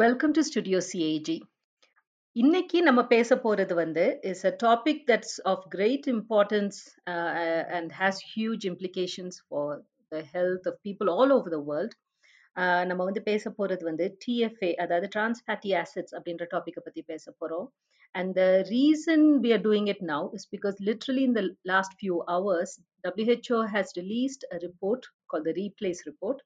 Welcome to studio CAG இன்னைக்கு நம்ம பேச போறது வந்து is a topic that's of great importance and has huge implications for the health of people all over the world நம்ம வந்து பேச போறது வந்து டிஎஃப்ஏ அதாவது டிரான்ஸ் ஃபேட்டி ஆசிட்ஸ் அப்படின்ற டாப்பிக்கை பத்தி பேச போறோம். And the reason we are doing it now is because literally in the last few hours WHO has released a report called the Replace Report.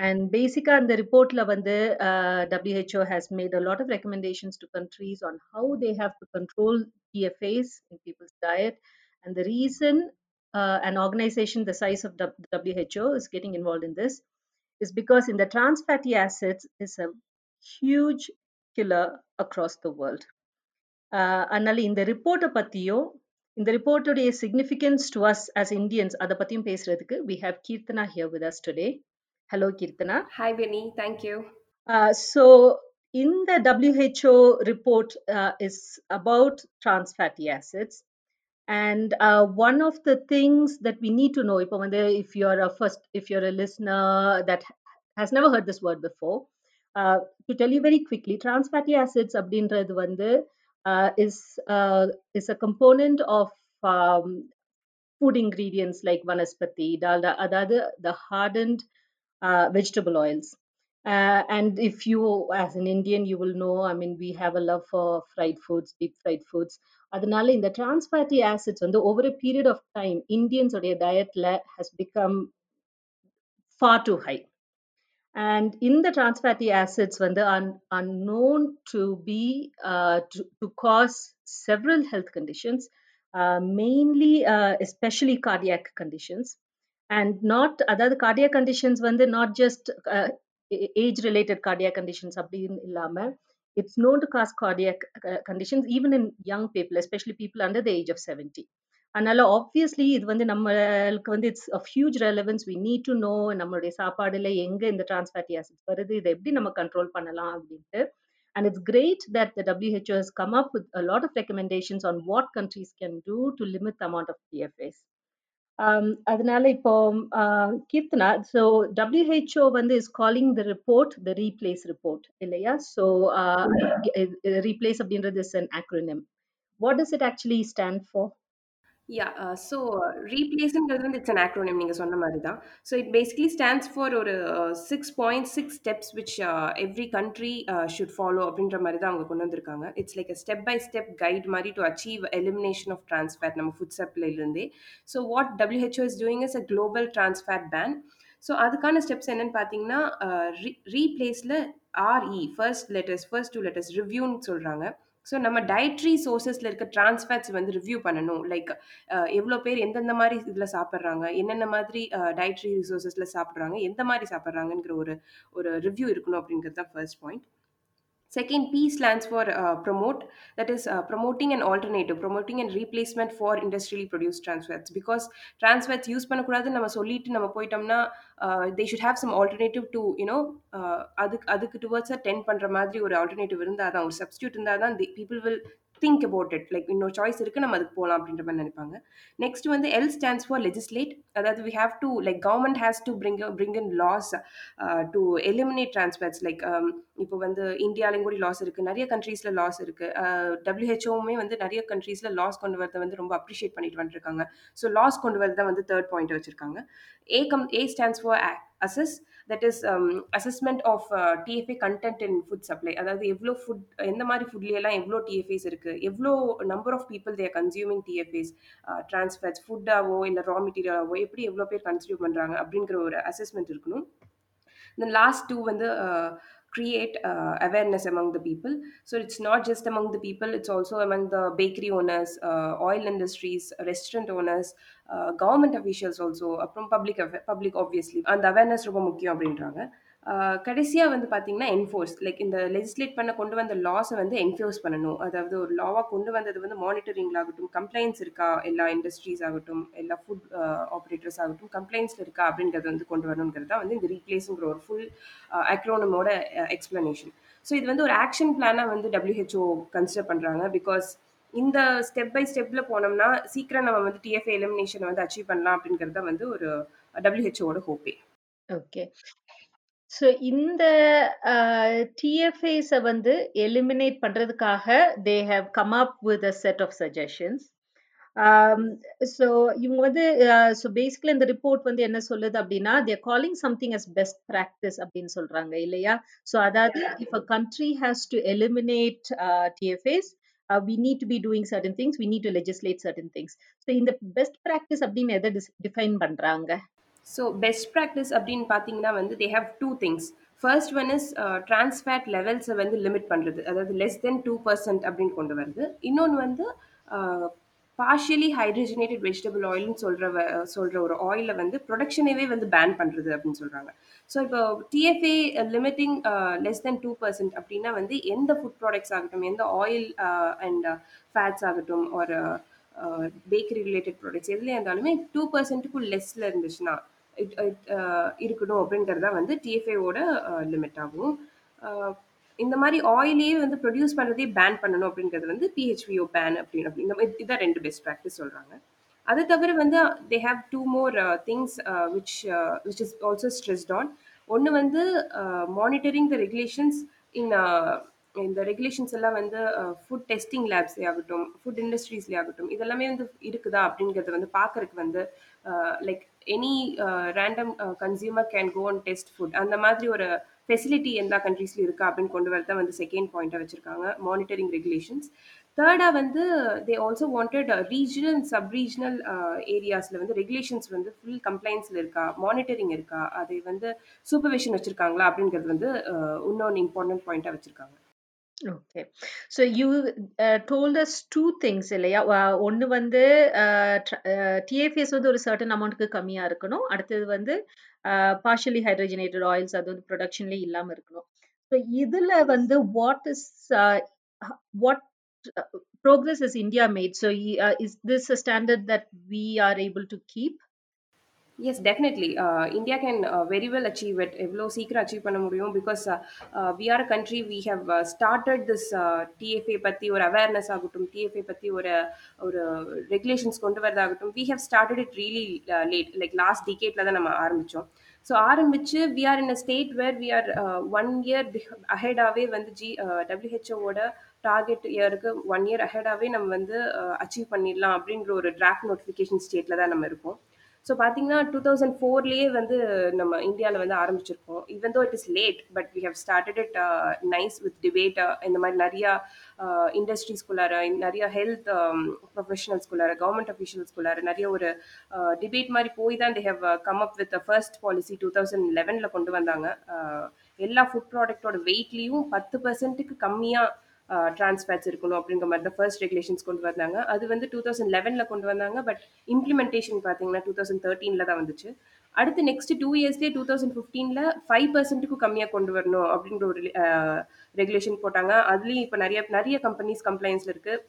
And basically, in the report, வந்து, uh, WHO has made a lot of recommendations to countries on how they have to control TFAs in people's diet. And the reason uh, an organization the size of WHO is getting involved in this is because in the trans fatty acids is a huge killer across the world. Uh, அதனால இந்த ரிப்போர்ட்டை பத்தியும் இந்த ரிப்போர்ட்டுடைய significance to us us Indians அதை பத்தியும் பேசுறதுக்கு we have Keerthana here with us today Hello Keerthana Hi, Vinny. Thank you. So இந்த WHO report uh, is about trans fatty acids and uh, one of the things that we need to know இப்போ வந்து if you're a first if you're a listener that has never heard this word before uh, to tell you very quickly trans fatty acids அப்படின்றது வந்து uh, is uh, is a component of um, food ingredients like vanaspati, dalda, அதாவது the hardened uh, vegetable oils. Uh, and if you, as an Indian, you will know, I mean, we have a love for fried foods, deep fried foods. அதனால இந்த trans fatty acids வந்து over a period of time, Indians உடைய dietல has become far too high. And in the trans fatty acids வந்து are, are known to be, uh, to, to cause several health conditions, uh, mainly, uh, especially cardiac conditions. And not அதாவது cardiac conditions வந்து not just age related cardiac conditions அப்படின்னு இல்லாமல் it's known to cause cardiac conditions even in young people especially people under the age of seventy அதனால obviously இது வந்து நம்மளுக்கு வந்து it's a huge relevance we need to know நம்மளுடைய சாப்பாடுல எங்க இந்த டிரான்ஸ்ஃபேட்டி ஆசிட்ஸ் வருது இதை எப்படி நம்ம கண்ட்ரோல் பண்ணலாம் அப்படின்ட்டு and it's great that the WHO has come up with a lot of recommendations on what countries can do to limit the. Um, அதனால இப்போ கீர்த்தனா ஸோ டபிள்யூஹெச்ஓ வந்து is calling the report the replace report இல்லையா? So replace அப்படின்றது is an acronym what does it actually stand for yeah so ரீப்ளேஸுங்கிறது வந்து it's an acronym நீங்கள் சொன்ன மாதிரி தான் so it basically stands for ஒரு six point six steps which every country should follow அப்படின்ற மாதிரி தான் அவங்க கொண்டு வந்திருக்காங்க. It's like a step by step guide மாதிரி to achieve elimination of trans fat நம்ம food சப்ளைலேருந்தே so what WHO is doing is a global trans fat ban so அதுக்கான steps என்னன்னு பார்த்தீங்கன்னா ரீப்ளேஸில் R E first letters first two letters ரிவ்யூன்னு சொல்கிறாங்க so நம்ம dietary சோர்சஸில் இருக்க trans fats வந்து review பண்ணணும். Like எவ்வளோ பேர் எந்தெந்த மாதிரி இதில் சாப்பிட்றாங்க என்னென்ன மாதிரி டயட்ரி ரிசோர்ஸஸில் சாப்பிட்றாங்க எந்த மாதிரி சாப்பிட்றாங்கங்கிற ஒரு ஒரு ரிவ்யூ இருக்கணும் அப்படிங்கிறது தான் first point Second, P stands for uh, promote, that is uh, promoting an alternative, promoting a replacement for industrially produced trans fats. Because trans fats use பண்ணக்கூடாது நம்ம சொல்லிட்டு நம்ம போயிட்டோம்னா they should have some alternative to you know அதுக்கு அதுக்கு டுவர்ட்ஸாக ten பண்ணுற மாதிரி ஒரு ஆல்டர்னேட்டிவ் இருந்தால் தான் ஒரு சப்ஸ்டியூட் இருந்தால் தான் people will think about it like இன்னொரு சாய்ஸ் இருக்குது நம்ம அதுக்கு போகலாம் அப்படின்ற மாதிரி நினைப்பாங்க. நெக்ஸ்ட் வந்து எல் ஸ்டாண்ட்ஸ் ஃபார் லெஜிஸ்லேட் அதாவது we have to like government has to bring bring in laws to eliminate trans fats like இப்போ வந்து இந்தியாலையும் கூட லாஸ் இருக்குது நிறைய கண்ட்ரீஸில் லாஸ் இருக்குது டபிள்யூஹெச்ஓவுமே uh, வந்து நிறைய கண்ட்ரீஸில் லாஸ் கொண்டு வரதை வந்து ரொம்ப அப்ரிஷியேட் பண்ணிட்டு வந்துருக்காங்க. ஸோ லாஸ் கொண்டு வரதை வந்து தேர்ட் பாயிண்ட் வச்சுருக்காங்க. A come A stands for assess that is assessment of TFA content in food supply அதாவது எவ்வளோ ஃபுட் எந்த மாதிரி ஃபுட்லேயெல்லாம் எவ்வளோ டிஎஃப்ஏஸ் இருக்குது எவ்வளோ number of people they're consuming TFAs trans fats ஃபுட்டாவோ இல்லை ரா மெட்டீரியலாவோ எப்படி எவ்வளோ பேர் கன்சியூம் பண்ணுறாங்க அப்படிங்கிற ஒரு அசஸ்மெண்ட் இருக்கணும். தென் லாஸ்ட் டூ வந்து create uh, awareness among the people so it's not just among the people it's also among the bakery owners uh, oil industries restaurant owners uh, government officials also அப்புறம் public public obviously அந்த awareness ரொம்ப முக்கியம் அப்படின்றாங்க கடைசியாக வந்து பார்த்தீங்கன்னா enforce like இந்த legislate பண்ண கொண்டு வந்த லாஸை வந்து என்ஃபோர்ஸ் பண்ணணும். அதாவது ஒரு லாவாக கொண்டு வந்தது வந்து மானிட்டரிங் ஆகட்டும் கம்ப்ளைண்ட்ஸ் இருக்கா எல்லா இண்டஸ்ட்ரீஸ் ஆகட்டும் எல்லா ஃபுட் ஆப்ரேட்டர்ஸ் ஆகட்டும் கம்ப்ளைண்ட்ஸில் இருக்கா அப்படிங்கிறது வந்து கொண்டு வரணுங்கிறது தான் வந்து இந்த ரீப்ளேஸுங்கிற ஒரு ஃபுல் அக்ரோனமோட எக்ஸ்பிளனேஷன் ஸோ இது வந்து ஒரு ஆக்ஷன் பிளானாக வந்து டபிள்யூஹெச்ஓ கன்சிடர் பண்ணுறாங்க பிகாஸ் இந்த ஸ்டெப் பை ஸ்டெப்பில் போனோம்னா சீக்கிரம் நம்ம வந்து டிஎஃப்ஏ எலிமினேஷனை வந்து அச்சீவ் பண்ணலாம் அப்படிங்கிறது தான் வந்து ஒரு டபிள்யூஹெச்ஓட ஹோப்பே ஓகே ஸோ இந்த டிஎஃப்ஏஸை வந்து எலிமினேட் பண்றதுக்காக they have come up with a set of suggestions so இவங்க வந்து ஸோ பேசிக்கலி இந்த ரிப்போர்ட் வந்து என்ன சொல்லுது அப்படின்னா they're calling something as best practice அப்படின்னு சொல்றாங்க இல்லையா? ஸோ அதாவது if a country has to eliminate TFAs we need to be doing certain things we need to legislate certain things. So இந்த பெஸ்ட் ப்ராக்டிஸ் அப்படின்னு எதை டிஃபைன் பண்றாங்க? So best practice அப்படின்னு பார்த்தீங்கன்னா வந்து they have two things first one is trans fat லெவல்ஸை வந்து limit பண்ணுறது அதாவது லெஸ் தென் டூ பர்சன்ட் அப்படின்னு கொண்டு வருது. இன்னொன்று வந்து பார்ஷியலி ஹைட்ரஜனேட்டட் வெஜிடபிள் ஆயில்னு சொல்கிற சொல்கிற ஒரு ஆயிலை வந்து ப்ரொடக்ஷனவே வந்து பேன் பண்ணுறது அப்படின்னு சொல்கிறாங்க ஸோ இப்போ TFA limiting less than two percent அப்படின்னா வந்து எந்த ஃபுட் ப்ராடக்ட்ஸ் ஆகட்டும் எந்த ஆயில் அண்ட் ஃபேட்ஸ் ஆகட்டும் ஒரு பேக்கரி ரிலேட்டட் ப்ராடக்ட்ஸ் எதுலேயே இருந்தாலுமே டூ பர்சன்ட்டுக்கு லெஸ்ஸில் இருந்துச்சுன்னா இருக்கணும் அப்படிங்கிறது தான் வந்து டிஎஃப்ஏவோட லிமிட் ஆகும். இந்த மாதிரி ஆயிலே வந்து ப்ரொடியூஸ் பண்ணுறதே பேன் பண்ணணும் அப்படிங்கிறது வந்து பிஹெச்விஓ பேன் அப்படின்னு அப்படி இந்த இதுதான் ரெண்டு பெஸ்ட் ப்ராக்டிஸ் சொல்கிறாங்க அதை தவிர வந்து they have two more things which which is also stressed on ஒன்று வந்து மானிட்டரிங் த ரெகுலேஷன்ஸ் இன் இந்த ரெகுலேஷன்ஸ் எல்லாம் வந்து ஃபுட் டெஸ்டிங் லேப்ஸே ஆகட்டும் ஃபுட் இண்டஸ்ட்ரீஸ்லேயே ஆகட்டும் இதெல்லாமே வந்து இருக்குதா அப்படிங்கிறத வந்து பார்க்கறதுக்கு வந்து like any random consumer can go and test food அந்த மாதிரி ஒரு ஃபெசிலிட்டி எல்லா கண்ட்ரீஸ்லையும் இருக்கா அப்படின்னு கொண்டு வரதான் வந்து செகண்ட் பாயிண்ட்டாக வச்சுருக்காங்க மானிட்டரிங் ரெகுலேஷன்ஸ் தேர்டாக வந்து they also wanted regional sub regional ஏரியாஸில் வந்து ரெகுலேஷன்ஸ் வந்து ஃபுல் கம்ப்ளைண்ட்ஸில் இருக்கா மானிட்டரிங் இருக்கா அதை வந்து சூப்பர்விஷன் வச்சுருக்காங்களா அப்படிங்கிறது வந்து uh, இன்னொன்று இம்பார்ட்டன்ட் பாயிண்ட்டாக வச்சுருக்காங்க. Okay so you told us two things இல்லையா? ஒன்று வந்து டிஎஃப்எஸ் வந்து ஒரு சர்டன் அமௌண்ட்டுக்கு கம்மியாக இருக்கணும். அடுத்தது வந்து பார்ஷியலி ஹைட்ரஜனேட்டட் ஆயில்ஸ் அது வந்து ப்ரொடக்ஷன்லேயே இல்லாமல் இருக்கணும். ஸோ இதில் வந்து what is what progress is India made so is this a standard that we are able to keep? Yes definitely India can very well achieve it எவ்வளோ சீக்கிரம் அச்சீவ் பண்ண முடியும்? Because we are a country we have started this TFA பற்றி ஒரு awareness ஆகட்டும் TFA பற்றி ஒரு ஒரு ரெகுலேஷன்ஸ் கொண்டு வரதாகட்டும் we have started it really late like last டிகேட்டில் தான் நம்ம ஆரம்பித்தோம் ஸோ ஆரம்பித்து we are in a state where we are one year அஹெடாகவே வந்து ஜி டபிள்யூஹெச்ஓவோட டார்கெட் இயருக்கு ஒன் இயர் அஹெடாகவே நம்ம வந்து uh, அச்சீவ் பண்ணிடலாம் அப்படின்ற ஒரு டிராஃப்ட் நோட்டிஃபிகேஷன் ஸ்டேட்டில் தான் நம்ம இருக்கோம். ஸோ பார்த்தீங்கன்னா டூ தௌசண்ட் ஃபோர்லேயே வந்து நம்ம இந்தியாவில் வந்து ஆரம்பிச்சிருக்கோம். Even though it is late but we have started it nice with debate இந்த மாதிரி நிறையா இண்டஸ்ட்ரீஸ்குள்ளார நிறைய ஹெல்த் ப்ரொஃபஷனல்ஸ்குள்ளார கவர்மெண்ட் அஃபிஷியல்ஸ்குள்ளார நிறைய ஒரு uh, டிபேட் மாதிரி போய் தான் they have come up with first policy two thousand லெவனில் கொண்டு வந்தாங்க. Uh, எல்லா ஃபுட் ப்ராடக்டோட வெயிட்லேயும் பத்து பர்சன்ட்டுக்கு கம்மியாக Uh, டிரான்ஸ்ஃபேட்ஸ் இருக்கணும் அப்படிங்கிற மாதிரி தான் ஃபர்ஸ்ட் ரெகுலேஷன்ஸ் கொண்டு வந்தாங்க. அது வந்து டூ தௌசண்ட் லெவனில் கொண்டு வந்தாங்க பட் இம்ப்ளிமெண்டேஷன் பார்த்தீங்கன்னா டூ தௌசண்ட் தேர்ட்டீனில் தான் வந்துச்சு. அடுத்து நெக்ஸ்ட் டூ இயர்ஸ்லேயே டூ தௌசண்ட் ஃபிஃப்டீனில் ஃபைவ் பர்சன்ட்டுக்கும் கம்மியாக கொண்டு வரணும் அப்படின்ற ஒரு uh, ரெகுலேஷன் போட்டாங்க. அதுலேயும் இப்போ நிறைய நிறைய கம்பெனிஸ் கம்ப்ளைண்ட்ஸில் இருக்குது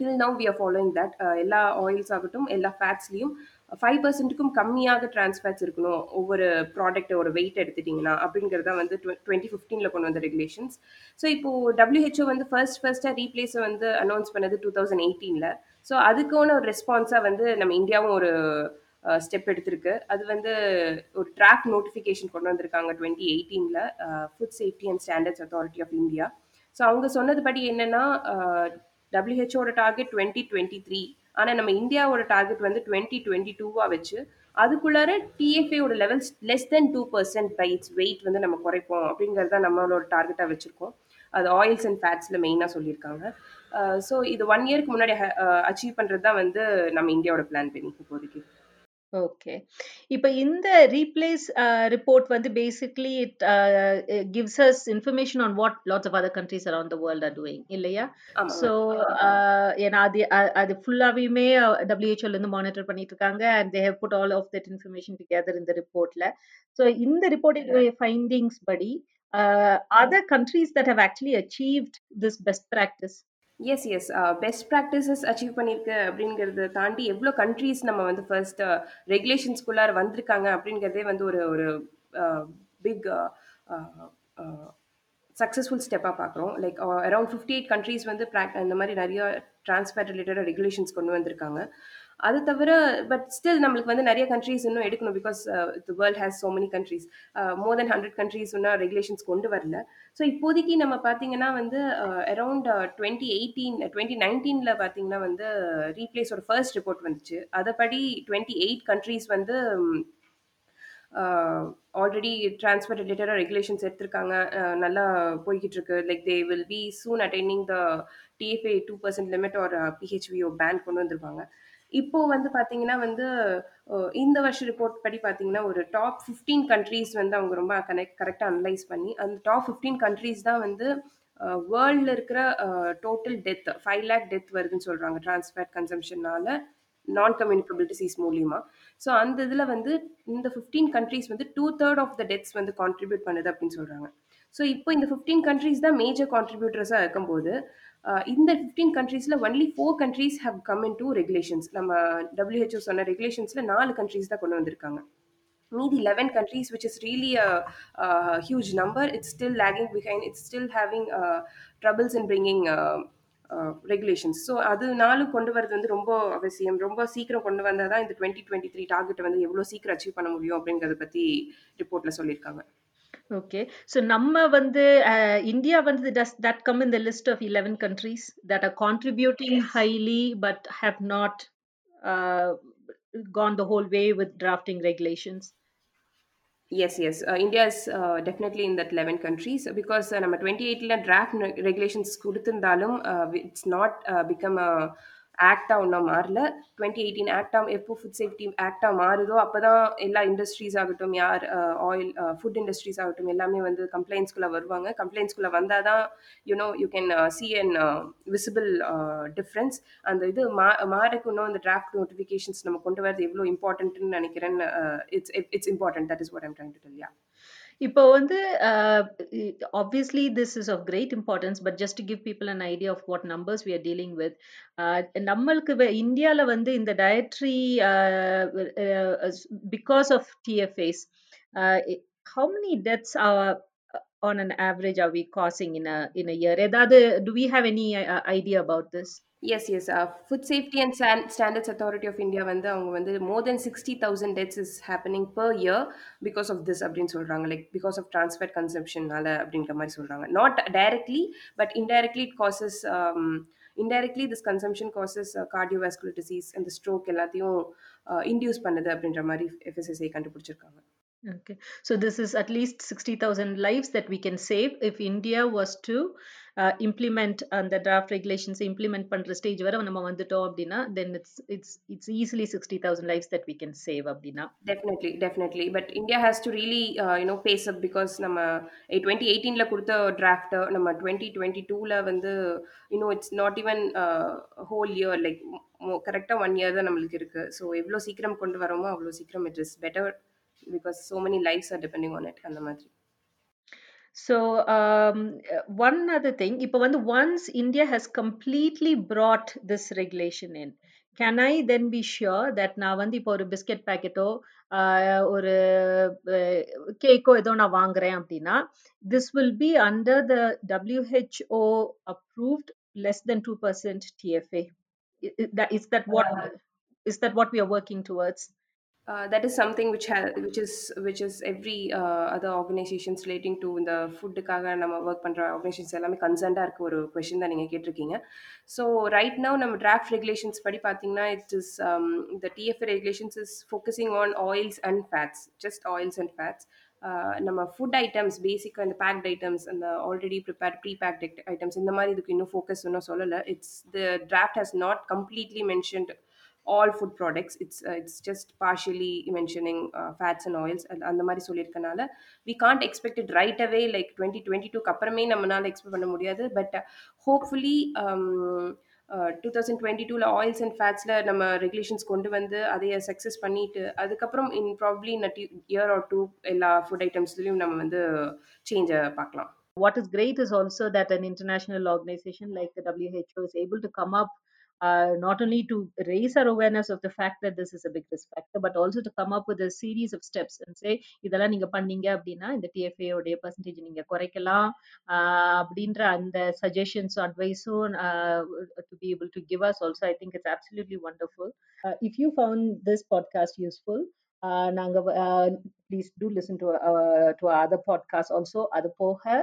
till now we are following that எல்லா ஆயில்ஸ் ஆகட்டும் எல்லா ஃபேட்ஸ்லேயும் ஃபைவ் பர்சன்ட்டுக்கும் கம்மியாக டிரான்ஸ்ஃபேட்ஸ் இருக்கணும். ஒவ்வொரு ப்ராடக்ட்டோட வெயிட் எடுத்துட்டிங்கன்னா அப்படிங்கிறது தான் வந்து டுவெண்ட்டி ஃபிஃப்டீனில் கொண்டு வந்த ரெகுலேஷன்ஸ் ஸோ இப்போது டபிள்யூஹெச்ஓ வந்து ஃபர்ஸ்ட் ஃபர்ஸ்ட்டாக ரீப்ளேஸை வந்து அனௌன்ஸ் பண்ணது டூ தௌசண்ட் எயிட்டீனில் ஸோ அதுக்கான ஒரு ரெஸ்பான்ஸாக வந்து நம்ம இந்தியாவும் ஒரு ஸ்டெப் எடுத்திருக்கு. அது வந்து ஒரு ட்ராக் நோட்டிஃபிகேஷன் கொண்டு வந்திருக்காங்க டுவெண்ட்டி எயிட்டீனில் food safety and standards authority of India so அவங்க சொன்னது படி என்னென்னா டபிள்யூஹெச்ஓட டார்கெட் டுவெண்ட்டி டுவெண்ட்டி த்ரீ ஆனால் நம்ம இந்தியாவோட டார்கெட் வந்து டுவெண்ட்டி டுவெண்ட்டி டூவாக வச்சு அதுக்குள்ளார டிஎஃப்ஏயோட levels less than two percent by its weight வந்து நம்ம குறைப்போம் அப்படிங்கிறது தான் நம்மளோட டார்கெட்டாக வச்சுருக்கோம். அது ஆயில்ஸ் அண்ட் ஃபேட்ஸில் மெயினாக சொல்லியிருக்காங்க. ஸோ இது ஒன் இயருக்கு முன்னாடி அச்சீவ் பண்ணுறது தான் வந்து நம்ம இந்தியாவோட பிளான் பண்ணி இப்போதைக்கு. ஓகே. இப்போ இந்த ரீப்ளேஸ் ரிப்போர்ட் வந்து basically it gives us information on what lots of other countries around the world are doing இல்லையா? ஸோ ஏன்னா அது அது ஃபுல்லாகவுமே டபிள்யூஹெச்ஓலேருந்து மானிட்டர் பண்ணிட்டு இருக்காங்க and they have put all of that information together இந்த ரிப்போர்ட்ல ஸோ இந்த ரிப்போர்ட்டினுடைய ஃபைண்டிங்ஸ் படி other countries that have actually achieved this best practice yes yes best practices achieve பண்ணியிருக்கு அப்படிங்கிறத தாண்டி எவ்வளோ கண்ட்ரீஸ் நம்ம வந்து ஃபர்ஸ்ட் ரெகுலேஷன்ஸ்குள்ளார uh, வந்திருக்காங்க அப்படிங்கிறதே வந்து ஒரு ஒரு பிக் சக்ஸஸ்ஃபுல் ஸ்டெப்பாக பார்க்குறோம். Like around fifty eight countries வந்து ப்ராக் இந்த மாதிரி நிறைய ட்ரான்ஸ்ஃபர் ரிலேட்டடாக ரெகுலேஷன்ஸ் கொண்டு வந்திருக்காங்க. அது தவிர பட் ஸ்டில் நம்மளுக்கு வந்து நிறைய கண்ட்ரீஸ் இன்னும் எடுக்கணும் because the world has so many countries more than hundred countries இன்னும் ரெகுலேஷன்ஸ் கொண்டு வரல. ஸோ இப்போதைக்கு நம்ம பார்த்தீங்கன்னா வந்து அரௌண்ட் டுவெண்ட்டி எயிட்டீன் டுவெண்ட்டி நைன்டீனில் பார்த்தீங்கன்னா வந்து ரீப்ளேஸோட ஃபர்ஸ்ட் ரிப்போர்ட் வந்துச்சு. அதைப்படி டுவெண்ட்டி எயிட் கண்ட்ரீஸ் வந்து ஆல்ரெடி டிரான்ஸ்ஃபர் ரிலேட்டடாக ரெகுலேஷன்ஸ் எடுத்திருக்காங்க. Uh, நல்லா போய்கிட்டு இருக்கு like they will be soon attaining the TFA two percent limit ஒரு பிஹெச்விஓ பேன் கொண்டு வந்திருப்பாங்க. இப்போ வந்து பார்த்தீங்கன்னா வந்து இந்த வருஷம் ரிப்போர்ட் படி பார்த்தீங்கன்னா ஒரு டாப் ஃபிஃப்டீன் கண்ட்ரீஸ் வந்து அவங்க ரொம்ப கனெக்ட் கரெக்டாக அனலைஸ் பண்ணி அந்த டாப் ஃபிஃப்டீன் கண்ட்ரீஸ் தான் வந்து வேர்ல்டில் இருக்கிற total death five lakh death வருதுன்னு சொல்கிறாங்க டிரான்ஸ்பேட் கன்சம்ஷனால நான் கம்யூனிகபிள் டிசீஸ் மூலியமா. ஸோ அந்த இதில் வந்து இந்த ஃபிஃப்டீன் கண்ட்ரீஸ் வந்து two third of the deaths வந்து கான்ட்ரிபியூட் பண்ணுது அப்படின்னு சொல்கிறாங்க ஸோ இப்போ இந்த ஃபிஃப்டீன் கண்ட்ரீஸ் தான் மேஜர் கான்ட்ரிபியூட்டர்ஸாக இருக்கும்போது இந்த ஃபிஃப்டீன் கண்ட்ரீஸில் only four countries have come in to regulations நம்ம டபிள்யூஹெச்ஓ சொன்ன ரெகுலேஷன்ஸில் நாலு கண்ட்ரீஸ் தான் கொண்டு வந்திருக்காங்க. மீதி eleven countries which is really huge number it's still lagging behind it's still having troubles in bringing regulations so அதனால கொண்டு வரது வந்து ரொம்ப அவசியம். ரொம்ப சீக்கிரம் கொண்டு வந்தால் தான் இந்த டுவெண்ட்டி டுவெண்ட்டி த்ரீ டார்கெட்டை வந்து எவ்வளோ சீக்கிரம் அச்சீவ் பண்ண முடியும் அப்படிங்கிறத பற்றி ரிப்போர்ட்டில் சொல்லியிருக்காங்க. ஓகே ஸோ நம்ம வந்து இந்தியா வந்து does that come in the list of eleven countries that are contributing highly but have not gone the whole way with drafting regulations Yes, yes. Uh, India is uh, definitely in that 11 countries because uh, நம்ம 28ல draft re- regulations கொடுத்திருந்தாலும் uh, it's not ஆக்டாக ஆக்டா ஒன்றும் மாறல. Twenty eighteen ஆக்டாக எப்போ food safety ஆக்டாக மாறுதோ அப்போ தான் எல்லா industries ஆகட்டும் யார் ஆயில் ஃபுட் இண்டஸ்ட்ரீஸ் ஆகட்டும் எல்லாமே வந்து கம்ப்ளைண்ட்ஸ்குள்ளே வருவாங்க. கம்ப்ளைண்ட்ஸ்குள்ளே வந்தால் தான் you know you can see an visible difference அந்த இது மா மாறக்கணும் அந்த டிராஃப்ட் நோட்டிஃபிகேஷன்ஸ் நம்ம கொண்டு வரது எவ்வளோ இம்பார்ட்டன்ட்னு நினைக்கிறேன் it's it's important that is what I'm trying to tell ya இப்போ வந்து obviously this is of great importance but just give people an idea of what numbers we are dealing with நம்மளுக்கு இந்தியாவில் வந்து இந்த dietary because of TFAs how many deaths on an average are we causing in a in a year? ஏதாவது do we have any uh, idea about this? Yes yes food safety and standards authority of India வந்து அவங்க வந்து more than sixty thousand deaths is happening per year because of this அப்படின்னு சொல்கிறாங்க like because of trans fat கன்சம்ஷன்னால அப்படின்ற மாதிரி சொல்கிறாங்க not directly but indirectly it causes indirectly this consumption causes cardiovascular disease அந்த stroke எல்லாத்தையும் இன்டியூஸ் பண்ணுது அப்படின்ற மாதிரி எஃப்எஸ்எஸ்ஐ கண்டுபிடிச்சிருக்காங்க. Okay, so this is at least 60,000 lives that we can save if India was to uh, implement and the draft regulations implement பண்ற stage வரை நம்ம வந்துட்டோம் அப்படின்னா then it's it's it's easily 60,000 lives that we can save அப்படின்னா definitely definitely but India has to really uh, you know pace up because நம்ம twenty எயிட்டீனில் கொடுத்த draft நம்ம டுவெண்ட்டி டுவெண்ட்டி டூவில் வந்து இன்னும் it's not even whole year like கரெக்டாக one year தான் நம்மளுக்கு இருக்குது ஸோ எவ்வளோ சீக்கிரம் கொண்டு வரோமோ அவ்வளோ சீக்கிரம் it is better because so many lives are depending on it and the மாதிரி so um, one other thing இப்போ வந்து once India has completely brought this regulation in can I then be sure that நான் வந்து இப்போ ஒரு biscuit பேக்கெட்டோ ஒரு கேக்கோ ஏதோ நான் வாங்குறேன் அப்படின்னா this will be under the WHO approved less than 2% TFA is that what is that what we are working towards uh, that is something which has which is which is every uh, other organizations relating to இந்த ஃபுட்டுக்காக நம்ம work பண்ணுற organisations எல்லாமே கன்சர்ன்டா இருக்க ஒரு question தான் நீங்கள் கேட்டிருக்கீங்க. So right now நம்ம டிராஃப்ட் ரெகுலேஷன்ஸ் படி பார்த்தீங்கன்னா இட் இஸ் இந்த TFA regulations is focusing on oils and fats just oils and fats நம்ம ஃபுட் ஐட்டம்ஸ் பேசிக்காக இந்த பேக்ட் ஐட்டம்ஸ் அந்த already prepared pre packed items இந்த மாதிரி இதுக்கு இன்னும் ஃபோக்கஸ் இன்னும் சொல்லலை. It's the draft has not completely mentioned all food products it's it's just partially mentioning fats and oils அந்த மாதிரி சொல்லியிருக்கனால we can't expect it right away like twenty twenty டூக்கு அப்புறமே நம்மளால் எக்ஸ்பெக்ட் பண்ண முடியாது but hopefully two thousand twenty டூவில் oils and ஃபேட்ஸில் நம்ம ரெகுலேஷன்ஸ் கொண்டு வந்து அதைய சக்ஸஸ் பண்ணிட்டு அதுக்கப்புறம் in probably next year or two எல்லா ஃபுட் ஐட்டம்ஸ்லையும் நம்ம வந்து சேஞ்சை பார்க்கலாம் what is great is also that an international organization like the WHO is able to come uh, not only to raise our awareness of the fact that this is a big risk factor, but also to come up with a series of steps and say, இதெல்லாம் நீங்க பண்ணீங்க அப்படின்னா இந்த TFA உடைய percentage நீங்க குறைக்கலாம் ஆஹ் அப்படின்ற அந்த சஜஷன்ஸும் அட்வைஸும் to be able to give us also i think it's absolutely wonderful uh, if you found this podcast நாங்கள் please do listen to to other podcast also அது போக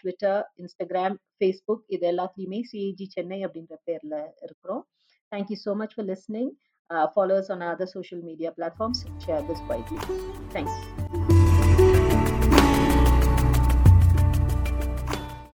ட்விட்டர் இன்ஸ்டாகிராம் ஃபேஸ்புக் இது எல்லாத்துலேயுமே சிஏஜி சென்னை அப்படின்ற பேரில் இருக்கிறோம் thank you so much for listening followers on other social media platforms share this widely thanks